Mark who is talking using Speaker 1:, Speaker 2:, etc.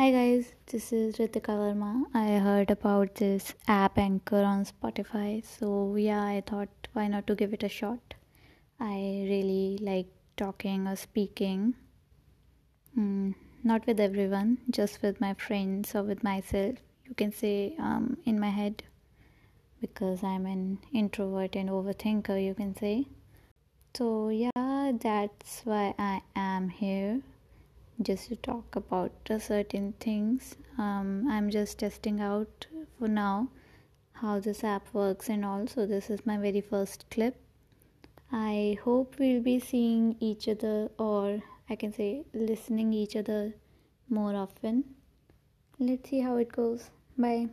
Speaker 1: Hi guys, this is Ritika Verma. I heard about this app Anchor on Spotify, so yeah, I thought why not to give it a shot. I really like talking or speaking. Mm, not with everyone, just with my friends or with myself. You can say um, in my head because I'm an introvert and overthinker, you can say. So, yeah, that's why I am here just to talk about certain things. Um, I'm just testing out for now how this app works and also this is my very first clip. I hope we'll be seeing each other or I can say listening each other more often. Let's see how it goes. Bye.